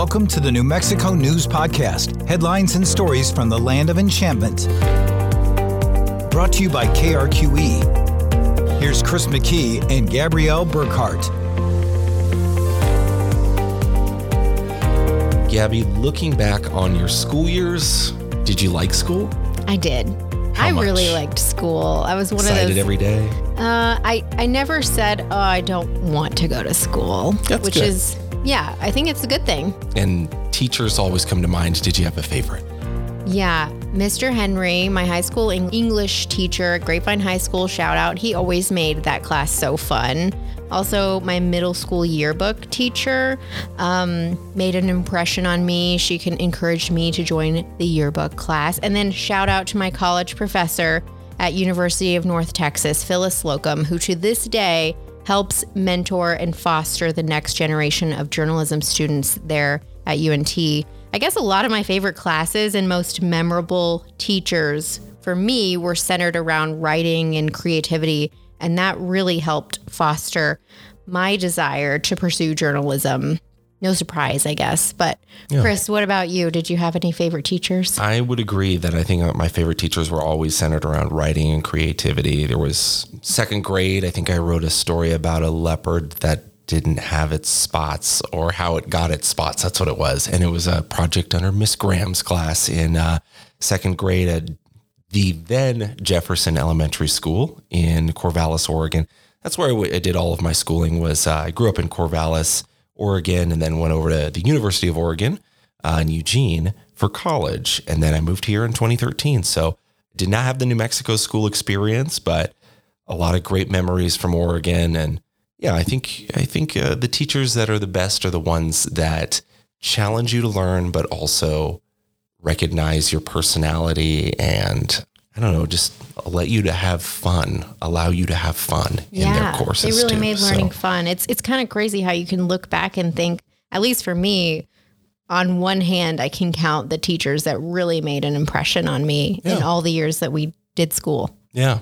Welcome to the New Mexico News Podcast headlines and stories from the land of enchantment. Brought to you by KRQE. Here's Chris McKee and Gabrielle Burkhart. Gabby, looking back on your school years, did you like school? I did. How I much? really liked school. I was one Excited of those. every day? uh, I I never said, "Oh, I don't want to go to school," That's which good. is yeah. I think it's a good thing. And teachers always come to mind. Did you have a favorite? Yeah, Mr. Henry, my high school English teacher at Grapevine High School, shout out. He always made that class so fun. Also, my middle school yearbook teacher um, made an impression on me. She can encourage me to join the yearbook class. And then shout out to my college professor at University of North Texas, Phyllis Slocum, who to this day helps mentor and foster the next generation of journalism students there at UNT. I guess a lot of my favorite classes and most memorable teachers for me were centered around writing and creativity, and that really helped foster my desire to pursue journalism. No surprise, I guess. But Chris, what about you? Did you have any favorite teachers? I would agree that I think my favorite teachers were always centered around writing and creativity. There was second grade, I think I wrote a story about a leopard that didn't have its spots or how it got its spots. That's what it was. And it was a project under Miss Graham's class in uh, second grade at the then Jefferson Elementary School in Corvallis, Oregon. That's where I w- I did all of my schooling. Was uh, I grew up in Corvallis, Oregon, and then went over to the University of Oregon uh, in Eugene for college, and then I moved here in 2013. So did not have the New Mexico school experience, but a lot of great memories from Oregon. And yeah, I think I think uh, the teachers that are the best are the ones that challenge you to learn, but also recognize your personality and I don't know, just let you to have fun, allow you to have fun in their courses. They really too. made learning So, fun. It's it's kind of crazy how you can look back and think, at least for me, on one hand, I can count the teachers that really made an impression on me in all the years that we did school. yeah.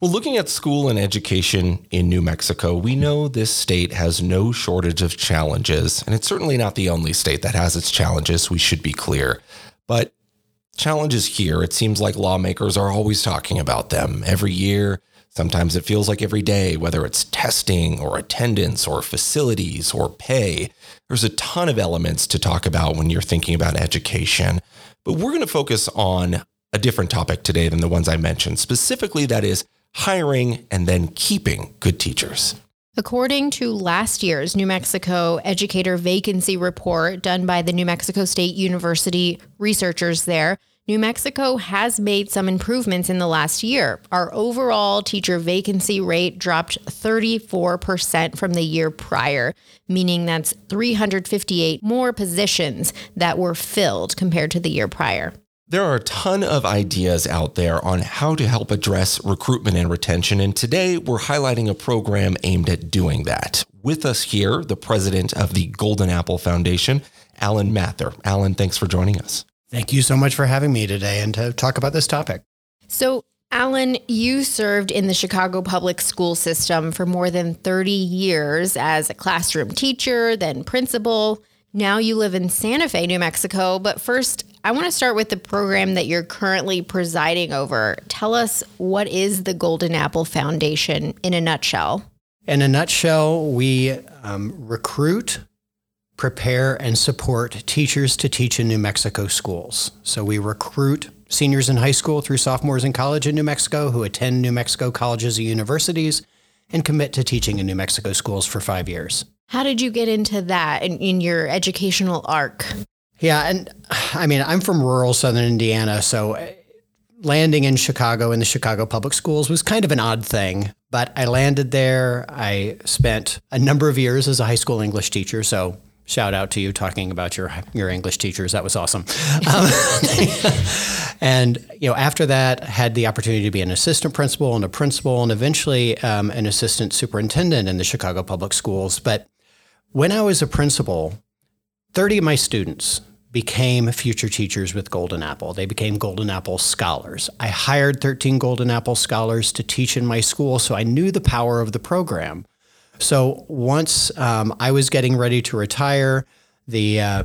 Well, looking at school and education in New Mexico, we know this state has no shortage of challenges, and it's certainly not the only state that has its challenges. We should be clear. But challenges here, it seems like lawmakers are always talking about them every year. Sometimes it feels like every day, whether it's testing or attendance or facilities or pay. There's a ton of elements to talk about when you're thinking about education. But we're going to focus on a different topic today than the ones I mentioned. Specifically, that is hiring and then keeping good teachers. According to last year's New Mexico Educator Vacancy Report done by the New Mexico State University researchers there, New Mexico has made some improvements in the last year. Our overall teacher vacancy rate dropped 34% from the year prior, meaning that's 358 more positions that were filled compared to the year prior. There are a ton of ideas out there on how to help address recruitment and retention, and today we're highlighting a program aimed at doing that. With us here, the president of the Golden Apple Foundation, Alan Mather. Alan, thanks for joining us. Thank you so much for having me today and to talk about this topic. So, Alan, you served in the Chicago public school system for more than 30 years as a classroom teacher, then principal. Now you live in Santa Fe, New Mexico. But first, I want to start with the program that you're currently presiding over. Tell us what is the Golden Apple Foundation in a nutshell? In a nutshell, we um, recruit, prepare, and support teachers to teach in New Mexico schools. So we recruit seniors in high school through sophomores in college in New Mexico who attend New Mexico colleges and universities and commit to teaching in New Mexico schools for five years. How did you get into that in, in your educational arc? Yeah, and I mean, I'm from rural southern Indiana, so uh, landing in Chicago in the Chicago public schools was kind of an odd thing. But I landed there. I spent a number of years as a high school English teacher, so shout out to you talking about your your English teachers. That was awesome. Um, and you know, after that, had the opportunity to be an assistant principal and a principal, and eventually um, an assistant superintendent in the Chicago public schools. But when I was a principal, 30 of my students became future teachers with Golden Apple. They became Golden Apple scholars. I hired 13 Golden Apple scholars to teach in my school, so I knew the power of the program. So once um, I was getting ready to retire, The uh,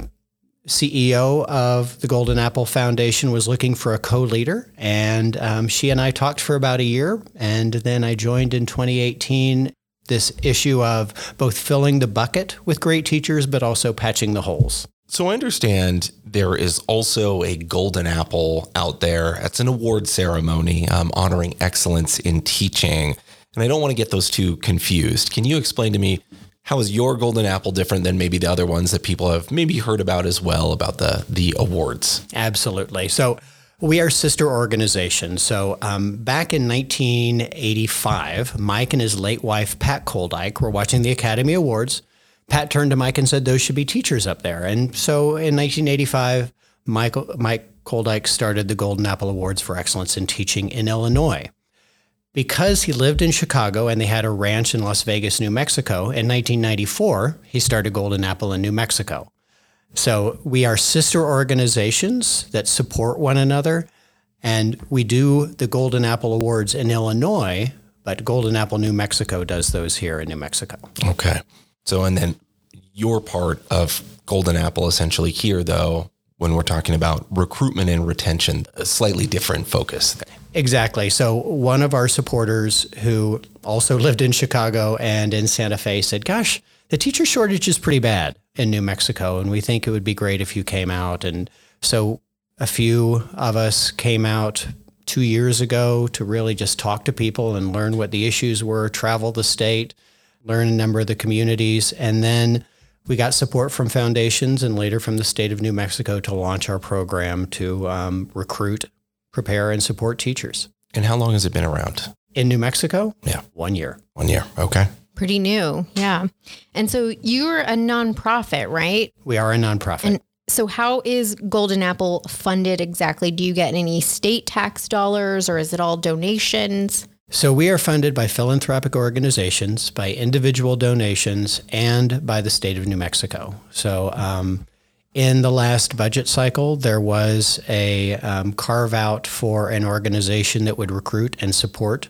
CEO of the Golden Apple Foundation was looking for a co leader, and um, she and I talked for about a year. And then I joined in 2018 this issue of both filling the bucket with great teachers, but also patching the holes. So I understand there is also a golden apple out there. It's an award ceremony um, honoring excellence in teaching. And I don't want to get those two confused. Can you explain to me how is your golden apple different than maybe the other ones that people have maybe heard about as well about the the awards? Absolutely. So we are sister organizations. So um, back in 1985, Mike and his late wife Pat Koldyke were watching the Academy Awards. Pat turned to Mike and said, "Those should be teachers up there." And so in 1985, Michael, Mike Koldyke started the Golden Apple Awards for Excellence in Teaching in Illinois. Because he lived in Chicago and they had a ranch in Las Vegas, New Mexico, in 1994, he started Golden Apple in New Mexico. So we are sister organizations that support one another. And we do the Golden Apple Awards in Illinois, but Golden Apple New Mexico does those here in New Mexico. Okay. So, and then your part of Golden Apple essentially here, though, when we're talking about recruitment and retention, a slightly different focus. Exactly. So, one of our supporters who also lived in Chicago and in Santa Fe said, Gosh, the teacher shortage is pretty bad in New Mexico, and we think it would be great if you came out. And so, a few of us came out two years ago to really just talk to people and learn what the issues were, travel the state, learn a number of the communities, and then we got support from foundations and later from the state of New Mexico to launch our program to um, recruit, prepare, and support teachers. And how long has it been around? In New Mexico? Yeah. One year. One year. Okay. Pretty new. Yeah. And so you're a nonprofit, right? We are a nonprofit. And so how is Golden Apple funded exactly? Do you get any state tax dollars or is it all donations? So we are funded by philanthropic organizations, by individual donations, and by the state of New Mexico. So um, in the last budget cycle, there was a um, carve out for an organization that would recruit and support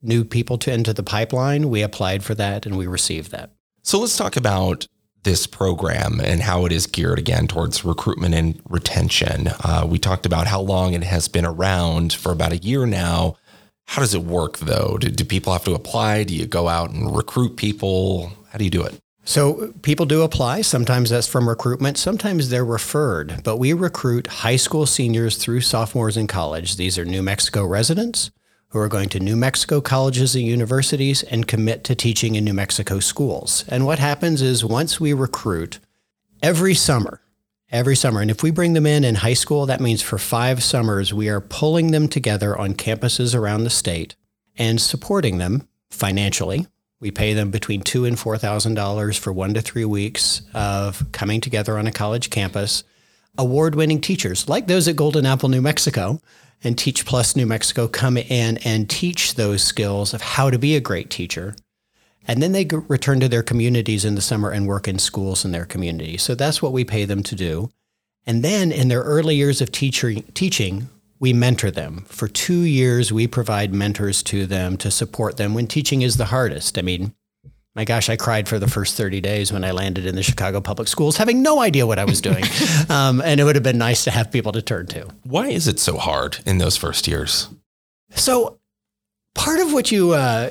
new people to enter the pipeline. We applied for that and we received that. So let's talk about this program and how it is geared again towards recruitment and retention. Uh, we talked about how long it has been around for about a year now. How does it work though? Do, do people have to apply? Do you go out and recruit people? How do you do it? So people do apply. Sometimes that's from recruitment. Sometimes they're referred. But we recruit high school seniors through sophomores in college. These are New Mexico residents who are going to New Mexico colleges and universities and commit to teaching in New Mexico schools. And what happens is once we recruit every summer, every summer. And if we bring them in in high school, that means for five summers, we are pulling them together on campuses around the state and supporting them financially. We pay them between two and four thousand dollars for one to three weeks of coming together on a college campus. Award-winning teachers, like those at Golden Apple, New Mexico, and Teach Plus New Mexico, come in and teach those skills of how to be a great teacher and then they return to their communities in the summer and work in schools in their community. So that's what we pay them to do. And then in their early years of teacher, teaching, we mentor them. For two years, we provide mentors to them to support them when teaching is the hardest. I mean, my gosh, I cried for the first 30 days when I landed in the Chicago public schools, having no idea what I was doing. um, and it would have been nice to have people to turn to. Why is it so hard in those first years? So, part of what you uh,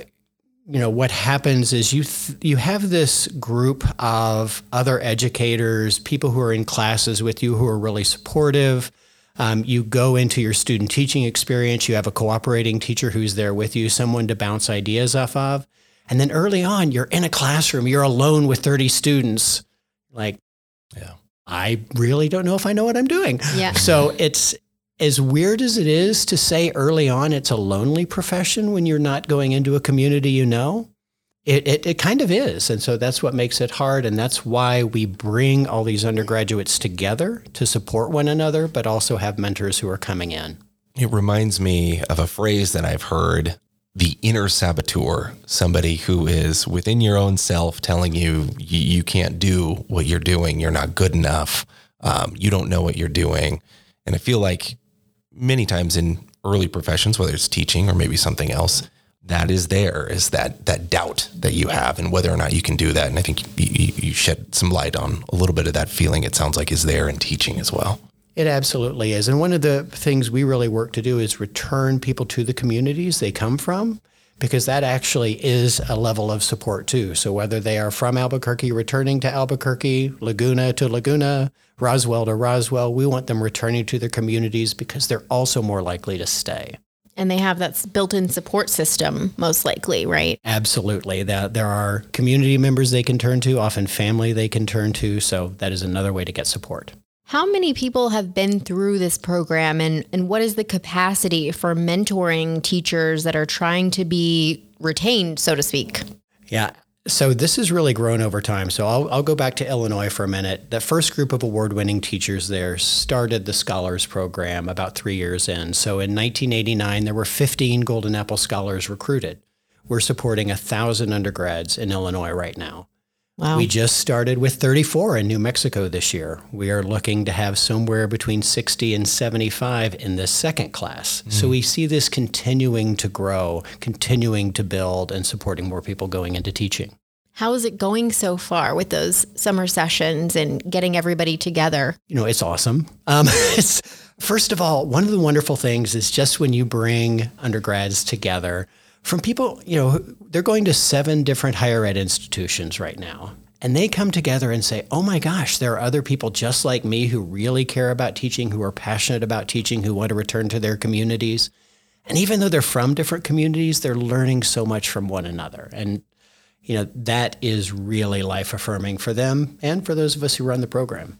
you know what happens is you th- you have this group of other educators, people who are in classes with you who are really supportive. Um, you go into your student teaching experience. You have a cooperating teacher who's there with you, someone to bounce ideas off of. And then early on, you're in a classroom. You're alone with 30 students. Like, yeah, I really don't know if I know what I'm doing. Yeah. So it's as weird as it is to say early on it's a lonely profession when you're not going into a community you know, it, it, it, kind of is. And so that's what makes it hard. And that's why we bring all these undergraduates together to support one another, but also have mentors who are coming in. It reminds me of a phrase that I've heard the inner saboteur, somebody who is within your own self telling you you, you can't do what you're doing, you're not good enough, um, you don't know what you're doing. And I feel like many times in early professions, whether it's teaching or maybe something else, that is there is that that doubt that you have and whether or not you can do that. And I think you, you shed some light on a little bit of that feeling it sounds like is there in teaching as well. It absolutely is. And one of the things we really work to do is return people to the communities they come from because that actually is a level of support too. So whether they are from Albuquerque returning to Albuquerque, Laguna to Laguna, Roswell to Roswell, we want them returning to their communities because they're also more likely to stay. And they have that built-in support system, most likely, right? Absolutely. That there are community members they can turn to, often family they can turn to. So that is another way to get support. How many people have been through this program and, and what is the capacity for mentoring teachers that are trying to be retained, so to speak? Yeah. So this has really grown over time. So I'll, I'll go back to Illinois for a minute. The first group of award winning teachers there started the Scholars Program about three years in. So in 1989, there were 15 Golden Apple Scholars recruited. We're supporting 1,000 undergrads in Illinois right now. Wow. We just started with 34 in New Mexico this year. We are looking to have somewhere between 60 and 75 in the second class. Mm. So we see this continuing to grow, continuing to build, and supporting more people going into teaching. How is it going so far with those summer sessions and getting everybody together? You know, it's awesome. Um, it's, first of all, one of the wonderful things is just when you bring undergrads together, from people, you know, they're going to seven different higher ed institutions right now. And they come together and say, oh my gosh, there are other people just like me who really care about teaching, who are passionate about teaching, who want to return to their communities. And even though they're from different communities, they're learning so much from one another. And, you know, that is really life affirming for them and for those of us who run the program.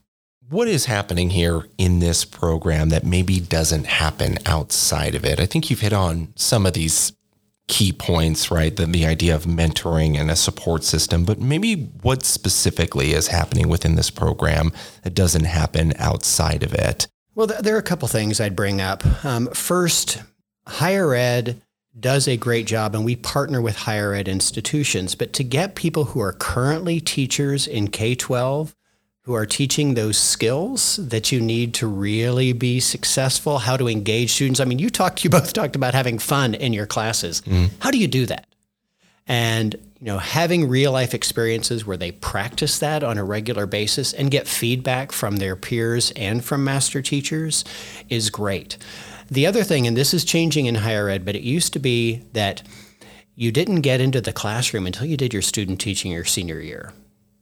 What is happening here in this program that maybe doesn't happen outside of it? I think you've hit on some of these key points, right? The, the idea of mentoring and a support system, but maybe what specifically is happening within this program that doesn't happen outside of it? Well, there are a couple things I'd bring up. Um, first, higher ed does a great job, and we partner with higher ed institutions. But to get people who are currently teachers in K 12 who are teaching those skills that you need to really be successful, how to engage students. I mean, you talked, you both talked about having fun in your classes. Mm. How do you do that? And you know, having real life experiences where they practice that on a regular basis and get feedback from their peers and from master teachers is great. The other thing, and this is changing in higher ed, but it used to be that you didn't get into the classroom until you did your student teaching your senior year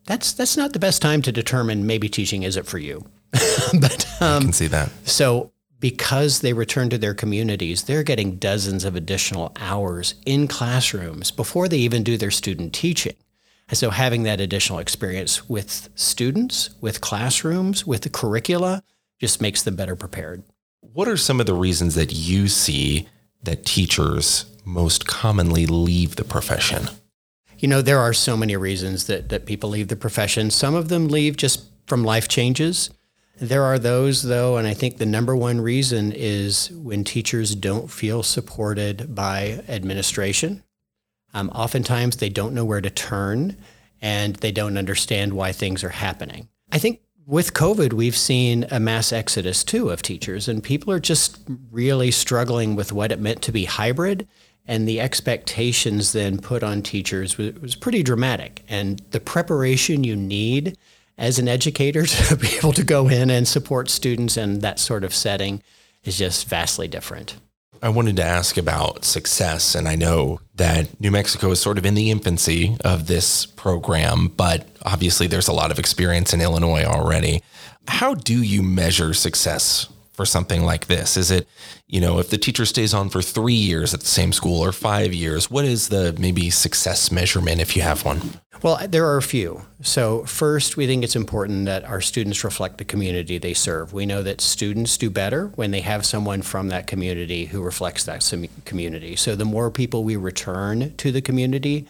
that's that's not the best time to determine maybe teaching isn't for you. but um, I can see that. So because they return to their communities, they're getting dozens of additional hours in classrooms before they even do their student teaching. And so having that additional experience with students, with classrooms, with the curricula just makes them better prepared. What are some of the reasons that you see that teachers most commonly leave the profession? You know, there are so many reasons that, that people leave the profession. Some of them leave just from life changes. There are those, though, and I think the number one reason is when teachers don't feel supported by administration. Um, oftentimes, they don't know where to turn and they don't understand why things are happening. I think with COVID, we've seen a mass exodus too of teachers, and people are just really struggling with what it meant to be hybrid and the expectations then put on teachers was, was, pretty dramatic. And the preparation you need as an educator to be able to go in and support students in that sort of setting is just vastly different. I wanted to ask about success, and I know that New Mexico is sort of in the infancy of this program, but obviously there's a lot of experience in Illinois already. How do you measure success for something like this? Is it, you know, if the teacher stays on for three years at the same school or five years, what is the maybe success measurement if you have one? Well, there are a few. So, first, we think it's important that our students reflect the community they serve. We know that students do better when they have someone from that community who reflects that community. So, the more people we return to the community,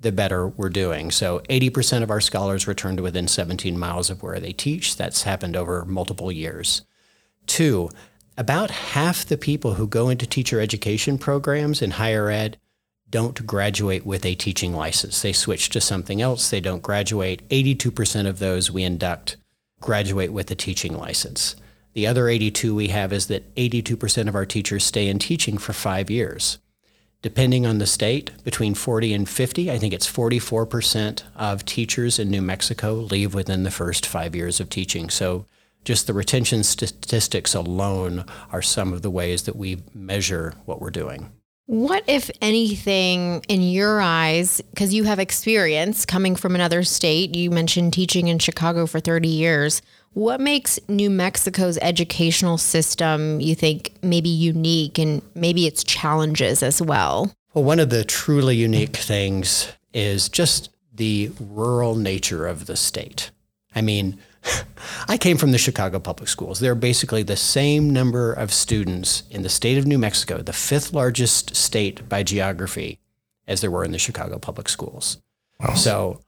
the better we're doing. So 80% of our scholars return to within 17 miles of where they teach. That's happened over multiple years. Two, about half the people who go into teacher education programs in higher ed don't graduate with a teaching license. They switch to something else. They don't graduate. 82% of those we induct graduate with a teaching license. The other 82 we have is that 82% of our teachers stay in teaching for five years. depending on the state, between 40 and 50. I think it's 44% of teachers in New Mexico leave within the first five years of teaching. So just the retention statistics alone are some of the ways that we measure what we're doing. What, if anything, in your eyes, because you have experience coming from another state, you mentioned teaching in Chicago for 30 years. What makes New Mexico's educational system, you think, maybe unique and maybe its challenges as well? Well, one of the truly unique things is just the rural nature of the state. I mean, I came from the Chicago Public Schools. There are basically the same number of students in the state of New Mexico, the fifth largest state by geography, as there were in the Chicago Public Schools. Wow. So,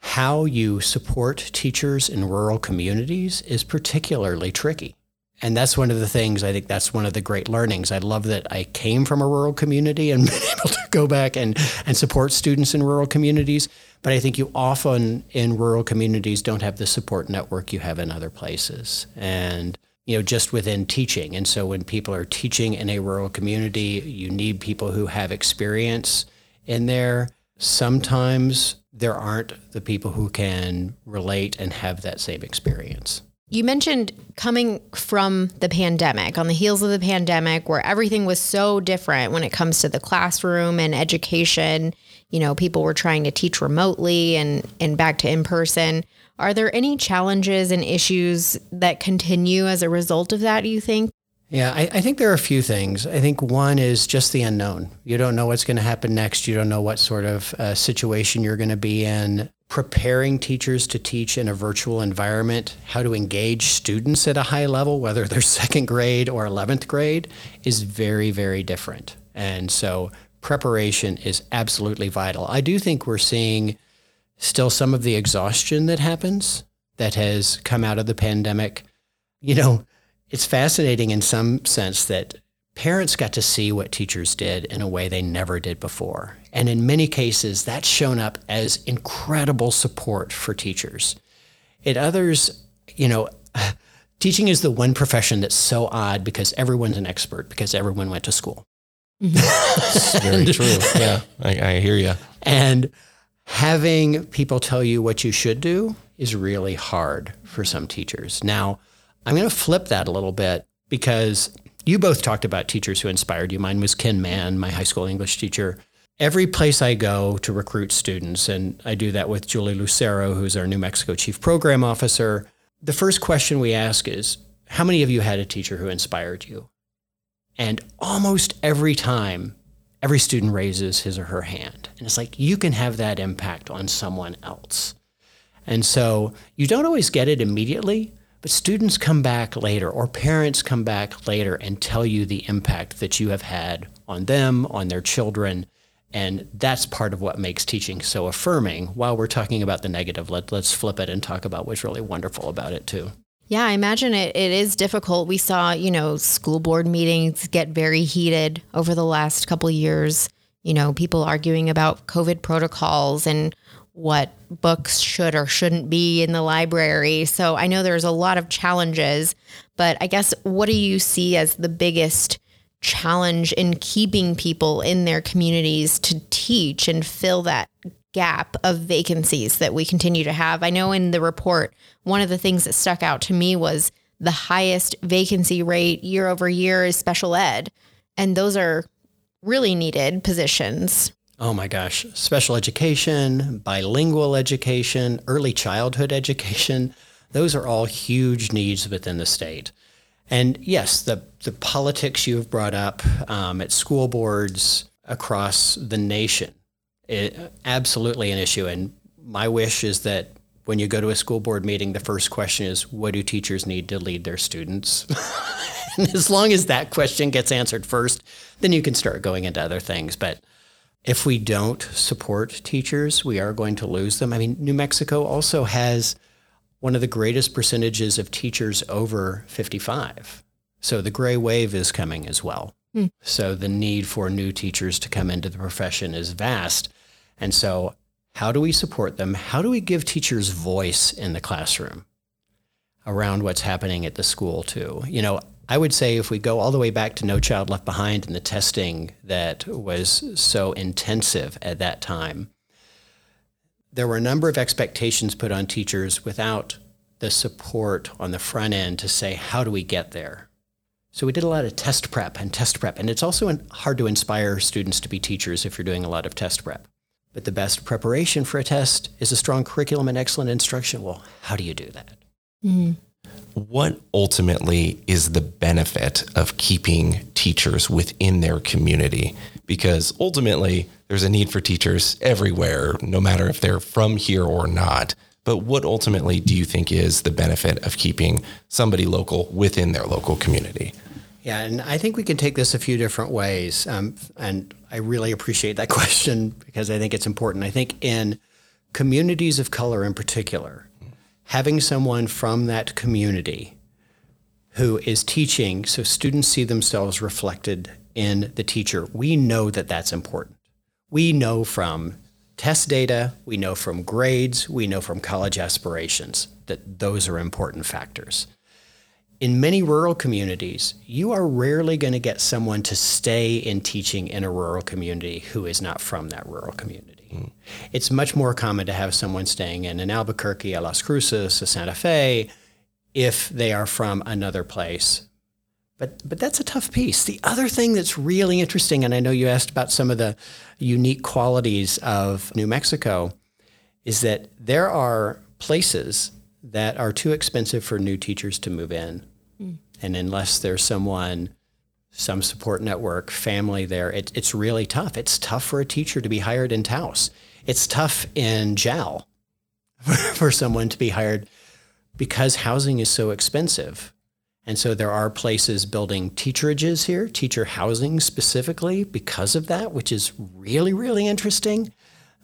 how you support teachers in rural communities is particularly tricky. And that's one of the things I think that's one of the great learnings. I love that I came from a rural community and been able to go back and, and support students in rural communities. But I think you often in rural communities don't have the support network you have in other places. And you know, just within teaching. And so when people are teaching in a rural community, you need people who have experience in there. Sometimes there aren't the people who can relate and have that same experience. You mentioned coming from the pandemic, on the heels of the pandemic, where everything was so different when it comes to the classroom and education. You know, people were trying to teach remotely and, and back to in person. Are there any challenges and issues that continue as a result of that, you think? Yeah, I, I, think there are a few things. I think one is just the unknown. You don't know what's going to happen next. You don't know what sort of uh, situation you're going to be in preparing teachers to teach in a virtual environment, how to engage students at a high level, whether they're second grade or 11th grade, is very, very different. And so preparation is absolutely vital. I do think we're seeing still some of the exhaustion that happens that has come out of the pandemic. You know, it's fascinating in some sense that parents got to see what teachers did in a way they never did before. And in many cases, that's shown up as incredible support for teachers. In others, you know, teaching is the one profession that's so odd because everyone's an expert because everyone went to school. Mm-hmm. very true. Yeah, I, I hear you. And having people tell you what you should do is really hard for some teachers. Now, I'm going to flip that a little bit because you both talked about teachers who inspired you. Mine was Ken Mann, my high school English teacher. Every place I go to recruit students, and I do that with Julie Lucero, who's our New Mexico Chief Program Officer, the first question we ask is How many of you had a teacher who inspired you? And almost every time, every student raises his or her hand. And it's like, you can have that impact on someone else. And so you don't always get it immediately, but students come back later, or parents come back later and tell you the impact that you have had on them, on their children. And that's part of what makes teaching so affirming. While we're talking about the negative, let, let's flip it and talk about what's really wonderful about it, too. Yeah, I imagine it, it is difficult. We saw, you know, school board meetings get very heated over the last couple years. You know, people arguing about COVID protocols and what books should or shouldn't be in the library. So I know there's a lot of challenges, but I guess what do you see as the biggest challenge in keeping people in their communities to teach and fill that gap of vacancies that we continue to have? I know in the report, one of the things that stuck out to me was the highest vacancy rate year over year is special ed. And those are really needed positions. Oh my gosh, special education, bilingual education, early childhood education, those are all huge needs within the state. And yes, the, the politics you've brought up um, at school boards across the nation, it, absolutely an issue. And my wish is that when you go to a school board meeting, the first question is, what do teachers need to lead their students? and as long as that question gets answered first, then you can start going into other things. But if we don't support teachers, we are going to lose them. I mean, New Mexico also has one of the greatest percentages of teachers over 55. So the gray wave is coming as well. Mm. So the need for new teachers to come into the profession is vast. And so, how do we support them? How do we give teachers voice in the classroom around what's happening at the school, too? You know, I would say if we go all the way back to No Child Left Behind and the testing that was so intensive at that time, there were a number of expectations put on teachers without the support on the front end to say, how do we get there? So we did a lot of test prep and test prep. And it's also hard to inspire students to be teachers if you're doing a lot of test prep. But the best preparation for a test is a strong curriculum and excellent instruction. Well, how do you do that? Mm. What ultimately is the benefit of keeping teachers within their community? Because ultimately, there's a need for teachers everywhere, no matter if they're from here or not. But what ultimately do you think is the benefit of keeping somebody local within their local community? Yeah, and I think we can take this a few different ways. Um, and I really appreciate that question because I think it's important. I think in communities of color in particular, having someone from that community who is teaching so students see themselves reflected in the teacher, we know that that's important. We know from test data, we know from grades, we know from college aspirations that those are important factors. In many rural communities, you are rarely going to get someone to stay in teaching in a rural community who is not from that rural community. Mm. It's much more common to have someone staying in an Albuquerque, a Las Cruces, a Santa Fe, if they are from another place. But, but that's a tough piece. The other thing that's really interesting, and I know you asked about some of the unique qualities of New Mexico, is that there are places that are too expensive for new teachers to move in. And unless there's someone, some support network, family there, it, it's really tough. It's tough for a teacher to be hired in Taos. It's tough in JAL for someone to be hired because housing is so expensive. And so there are places building teacherages here, teacher housing specifically because of that, which is really, really interesting.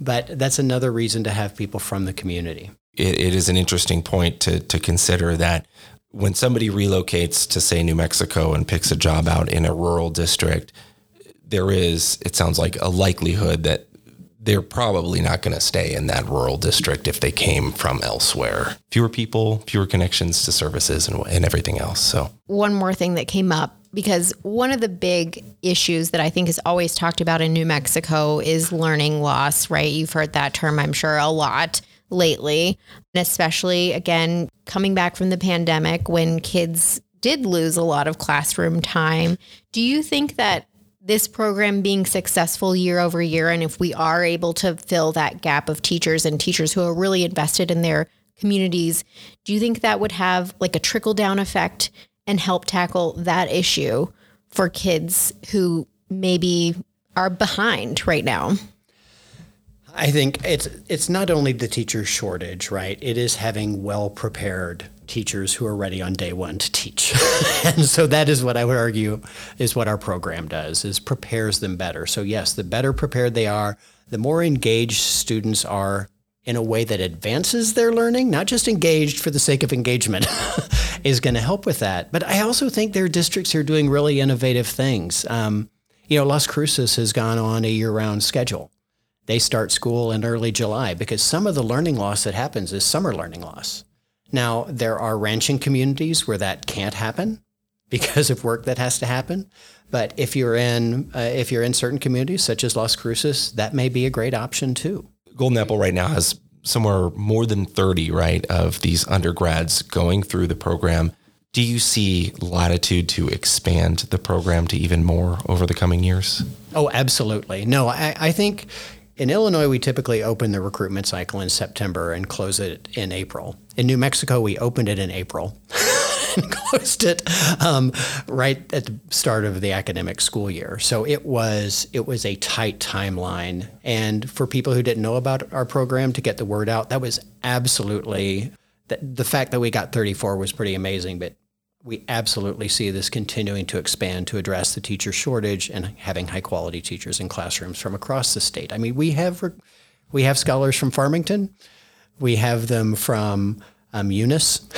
But that's another reason to have people from the community. it, it is an interesting point to, to consider that when somebody relocates to say New Mexico and picks a job out in a rural district, there is, it sounds like a likelihood that they're probably not going to stay in that rural district if they came from elsewhere. Fewer people, fewer connections to services and, and everything else. So, one more thing that came up because one of the big issues that I think is always talked about in New Mexico is learning loss, right? You've heard that term, I'm sure, a lot lately, and especially again, coming back from the pandemic when kids did lose a lot of classroom time. Do you think that this program being successful year over year, and if we are able to fill that gap of teachers and teachers who are really invested in their communities, do you think that would have like a trickle down effect and help tackle that issue for kids who maybe are behind right now? I think it's it's not only the teacher shortage, right? It is having well prepared teachers who are ready on day one to teach. and so that is what I would argue is what our program does, is prepares them better. So yes, the better prepared they are, the more engaged students are in a way that advances their learning, not just engaged for the sake of engagement, is going to help with that. But I also think there are districts here doing really innovative things. Um, you know, Las Cruces has gone on a year round schedule they start school in early July because some of the learning loss that happens is summer learning loss. Now, there are ranching communities where that can't happen because of work that has to happen. But if you're in uh, if you're in certain communities such as Las Cruces, that may be a great option too. Golden Apple right now has somewhere more than 30, right, of these undergrads going through the program. Do you see latitude to expand the program to even more over the coming years? Oh, absolutely. No, I, I think in Illinois, we typically open the recruitment cycle in September and close it in April. In New Mexico, we opened it in April and closed it um, right at the start of the academic school year. So it was it was a tight timeline, and for people who didn't know about our program to get the word out, that was absolutely the, the fact that we got 34 was pretty amazing. But we absolutely see this continuing to expand to address the teacher shortage and having high quality teachers in classrooms from across the state. I mean, we have we have scholars from Farmington, we have them from um, Eunice,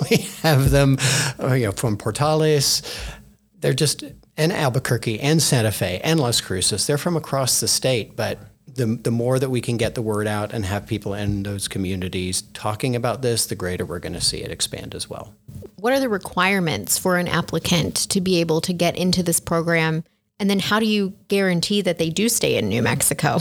we have them uh, you know from Portales. They're just and Albuquerque and Santa Fe and Las Cruces. They're from across the state, but the, the more that we can get the word out and have people in those communities talking about this, the greater we're going to see it expand as well what are the requirements for an applicant to be able to get into this program? And then how do you guarantee that they do stay in New Mexico?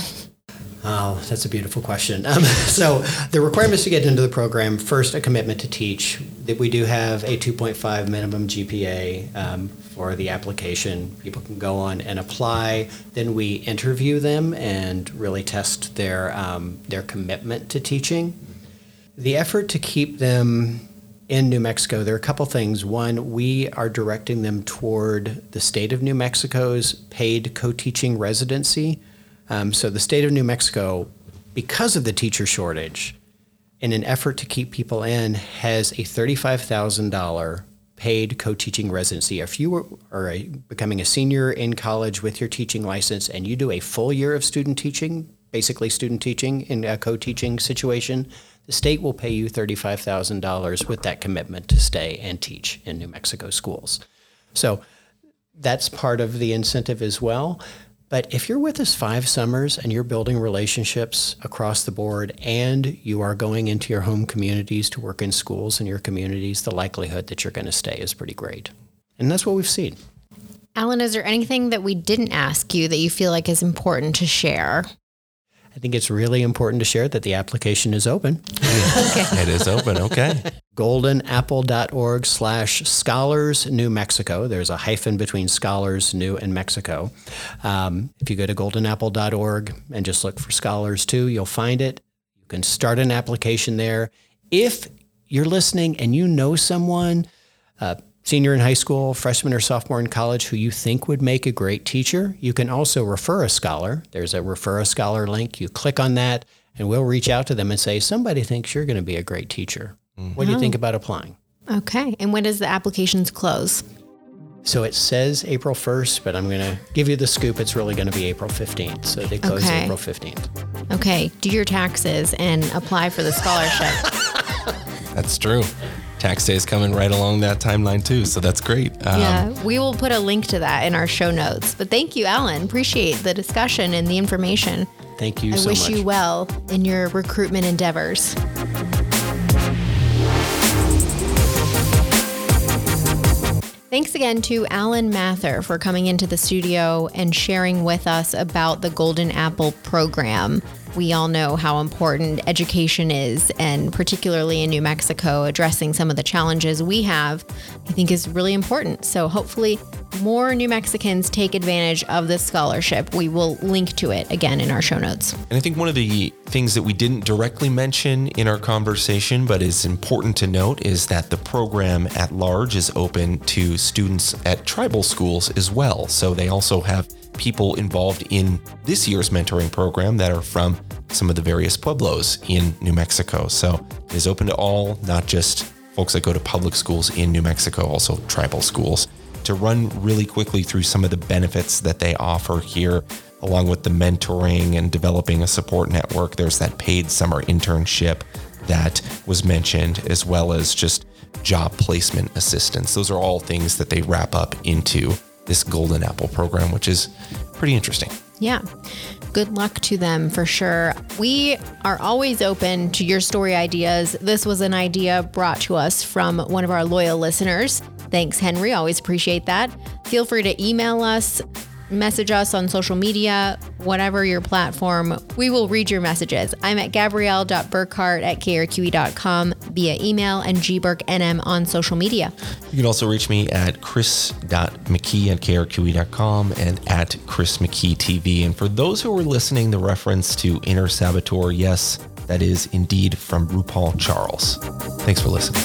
Oh, that's a beautiful question. Um, so, the requirements to get into the program first, a commitment to teach. That we do have a 2.5 minimum GPA um, for the application. People can go on and apply. Then we interview them and really test their um, their commitment to teaching. The effort to keep them in New Mexico, there are a couple things. One, we are directing them toward the state of New Mexico's paid co teaching residency. Um, so the state of New Mexico, because of the teacher shortage, in an effort to keep people in, has a $35,000 paid co teaching residency. If you are a, becoming a senior in college with your teaching license and you do a full year of student teaching, basically student teaching in a co teaching situation, the state will pay you $35,000 with that commitment to stay and teach in New Mexico schools. So that's part of the incentive as well. But if you're with us five summers and you're building relationships across the board and you are going into your home communities to work in schools in your communities, the likelihood that you're going to stay is pretty great. And that's what we've seen. Alan, is there anything that we didn't ask you that you feel like is important to share? I think it's really important to share that the application is open. It is open. Okay. goldenapple.org slash scholars new mexico there's a hyphen between scholars new and mexico um, if you go to goldenapple.org and just look for scholars too you'll find it you can start an application there if you're listening and you know someone uh, senior in high school freshman or sophomore in college who you think would make a great teacher you can also refer a scholar there's a refer a scholar link you click on that and we'll reach out to them and say somebody thinks you're going to be a great teacher mm-hmm. what do you think oh. about applying? Okay. And when does the applications close? So it says April 1st, but I'm going to give you the scoop. It's really going to be April 15th. So they close Okay. April 15th. Okay. Do your taxes and apply for the scholarship. That's true. Tax day is coming right along that timeline too, so that's great. Um, yeah. We will put a link to that in our show notes. But thank you, Alan. Appreciate the discussion and the information. Thank you I so wish much. you well in your recruitment endeavors. Thanks again to Alan Mather for coming into the studio and sharing with us about the Golden Apple program. We all know how important education is, and particularly in New Mexico, addressing some of the challenges we have, I think is really important. So, hopefully, more New Mexicans take advantage of this scholarship. We will link to it again in our show notes. And I think one of the things that we didn't directly mention in our conversation, but is important to note, is that the program at large is open to students at tribal schools as well. So they also have people involved in this year's mentoring program that are from some of the various pueblos in New Mexico. So it is open to all, not just folks that go to public schools in New Mexico, also tribal schools to run really quickly through some of the benefits that they offer here, along with the mentoring and developing a support network. There's that paid summer internship that was mentioned, as well as just job placement assistance. Those are all things that they wrap up into this Golden Apple program, which is pretty interesting. Yeah. Good luck to them for sure. We are always open to your story ideas. This was an idea brought to us from one of our loyal listeners. Thanks, Henry. Always appreciate that. Feel free to email us, message us on social media, whatever your platform. We will read your messages. I'm at gabrielle.burkhart at krqe.com via email and gburknm on social media. You can also reach me at chris.mckee at krqe.com and at Chris McKee TV. And for those who were listening, the reference to Inner Saboteur, yes, that is indeed from RuPaul Charles. Thanks for listening.